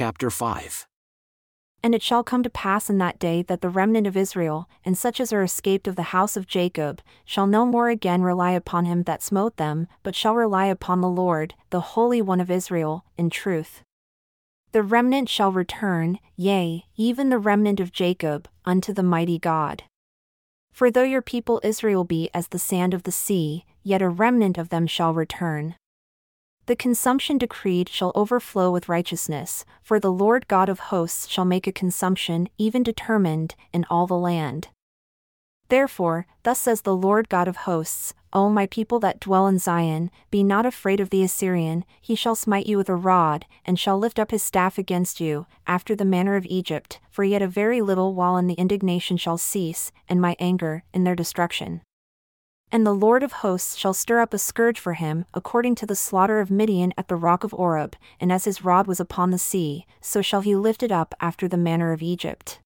chapter 5. And it shall come to pass in that day that the remnant of Israel, and such as are escaped of the house of Jacob, shall no more again rely upon him that smote them, but shall rely upon the Lord, the Holy One of Israel, in truth. The remnant shall return, yea, even the remnant of Jacob, unto the mighty God. For though your people Israel be as the sand of the sea, yet a remnant of them shall return. The consumption decreed shall overflow with righteousness, for the Lord God of hosts shall make a consumption, even determined, in all the land. Therefore, thus says the Lord God of hosts, O my people that dwell in Zion, be not afraid of the Assyrian, he shall smite you with a rod, and shall lift up his staff against you, after the manner of Egypt, for yet a very little while and the indignation shall cease, and my anger, in their destruction. And the Lord of hosts shall stir up a scourge for him, according to the slaughter of Midian at the rock of Oreb, and as his rod was upon the sea, so shall he lift it up after the manner of Egypt.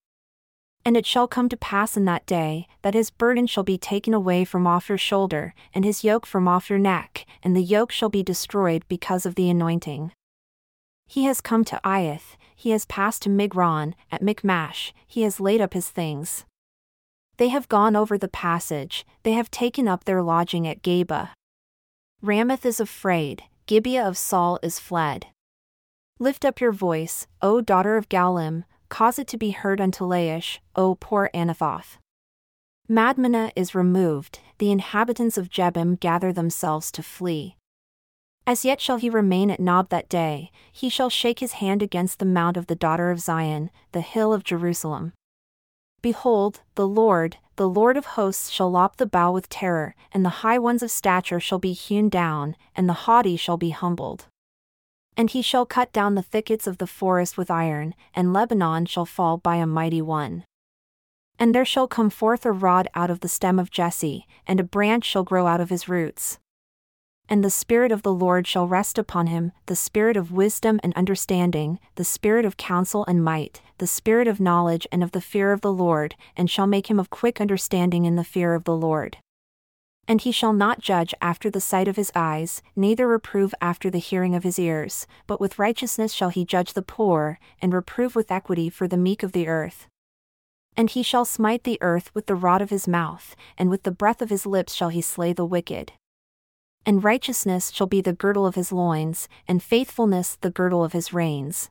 And it shall come to pass in that day, that his burden shall be taken away from off your shoulder, and his yoke from off your neck, and the yoke shall be destroyed because of the anointing. He has come to Aiath, he has passed to Migron, at Michmash, he has laid up his things. They have gone over the passage, they have taken up their lodging at Geba. Ramoth is afraid, Gibeah of Saul is fled. Lift up your voice, O daughter of Gallim, cause it to be heard unto Laish, O poor Anathoth. Madmenah is removed, the inhabitants of Gebim gather themselves to flee. As yet shall he remain at Nob that day, he shall shake his hand against the mount of the daughter of Zion, the hill of Jerusalem. Behold, the Lord, the Lord of hosts shall lop the bough with terror, and the high ones of stature shall be hewn down, and the haughty shall be humbled. And he shall cut down the thickets of the forest with iron, and Lebanon shall fall by a mighty one. And there shall come forth a rod out of the stem of Jesse, and a branch shall grow out of his roots. And the Spirit of the Lord shall rest upon him, the Spirit of wisdom and understanding, the Spirit of counsel and might, the Spirit of knowledge and of the fear of the Lord, and shall make him of quick understanding in the fear of the Lord. And he shall not judge after the sight of his eyes, neither reprove after the hearing of his ears, but with righteousness shall he judge the poor, and reprove with equity for the meek of the earth. And he shall smite the earth with the rod of his mouth, and with the breath of his lips shall he slay the wicked and righteousness shall be the girdle of his loins, and faithfulness the girdle of his reins.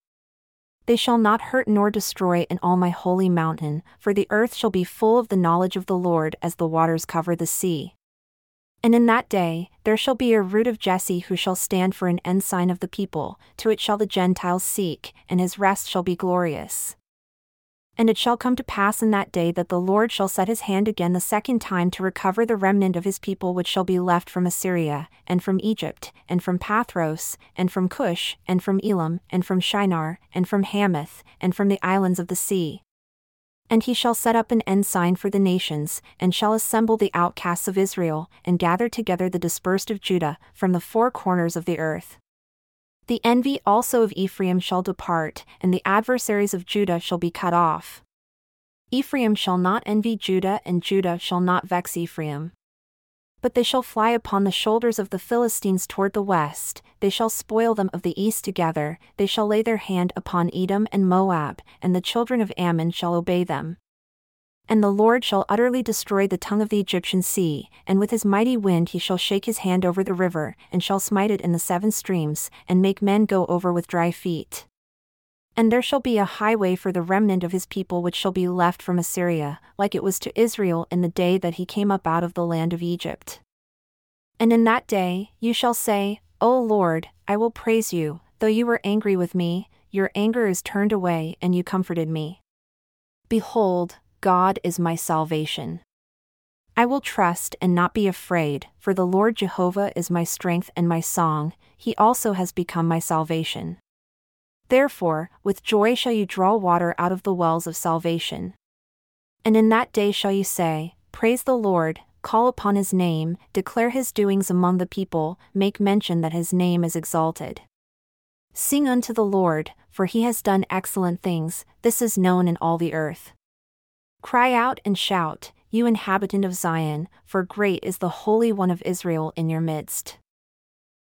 They shall not hurt nor destroy in all my holy mountain, for the earth shall be full of the knowledge of the Lord as the waters cover the sea. And in that day, there shall be a root of Jesse who shall stand for an ensign of the people, to it shall the Gentiles seek, and his rest shall be glorious. And it shall come to pass in that day that the Lord shall set his hand again the second time to recover the remnant of his people which shall be left from Assyria, and from Egypt, and from Pathros, and from Cush, and from Elam, and from Shinar, and from Hamath, and from the islands of the sea. And he shall set up an ensign for the nations, and shall assemble the outcasts of Israel, and gather together the dispersed of Judah, from the four corners of the earth. The envy also of Ephraim shall depart, and the adversaries of Judah shall be cut off. Ephraim shall not envy Judah, and Judah shall not vex Ephraim. But they shall fly upon the shoulders of the Philistines toward the west, they shall spoil them of the east together, they shall lay their hand upon Edom and Moab, and the children of Ammon shall obey them. And the Lord shall utterly destroy the tongue of the Egyptian sea, and with his mighty wind he shall shake his hand over the river, and shall smite it in the seven streams, and make men go over with dry feet. And there shall be a highway for the remnant of his people which shall be left from Assyria, like it was to Israel in the day that he came up out of the land of Egypt. And in that day, you shall say, O Lord, I will praise you, though you were angry with me, your anger is turned away, and you comforted me. Behold, God is my salvation. I will trust and not be afraid, for the Lord Jehovah is my strength and my song, he also has become my salvation. Therefore, with joy shall you draw water out of the wells of salvation. And in that day shall you say, Praise the Lord, call upon his name, declare his doings among the people, make mention that his name is exalted. Sing unto the Lord, for he has done excellent things, this is known in all the earth. Cry out and shout, you inhabitant of Zion, for great is the Holy One of Israel in your midst.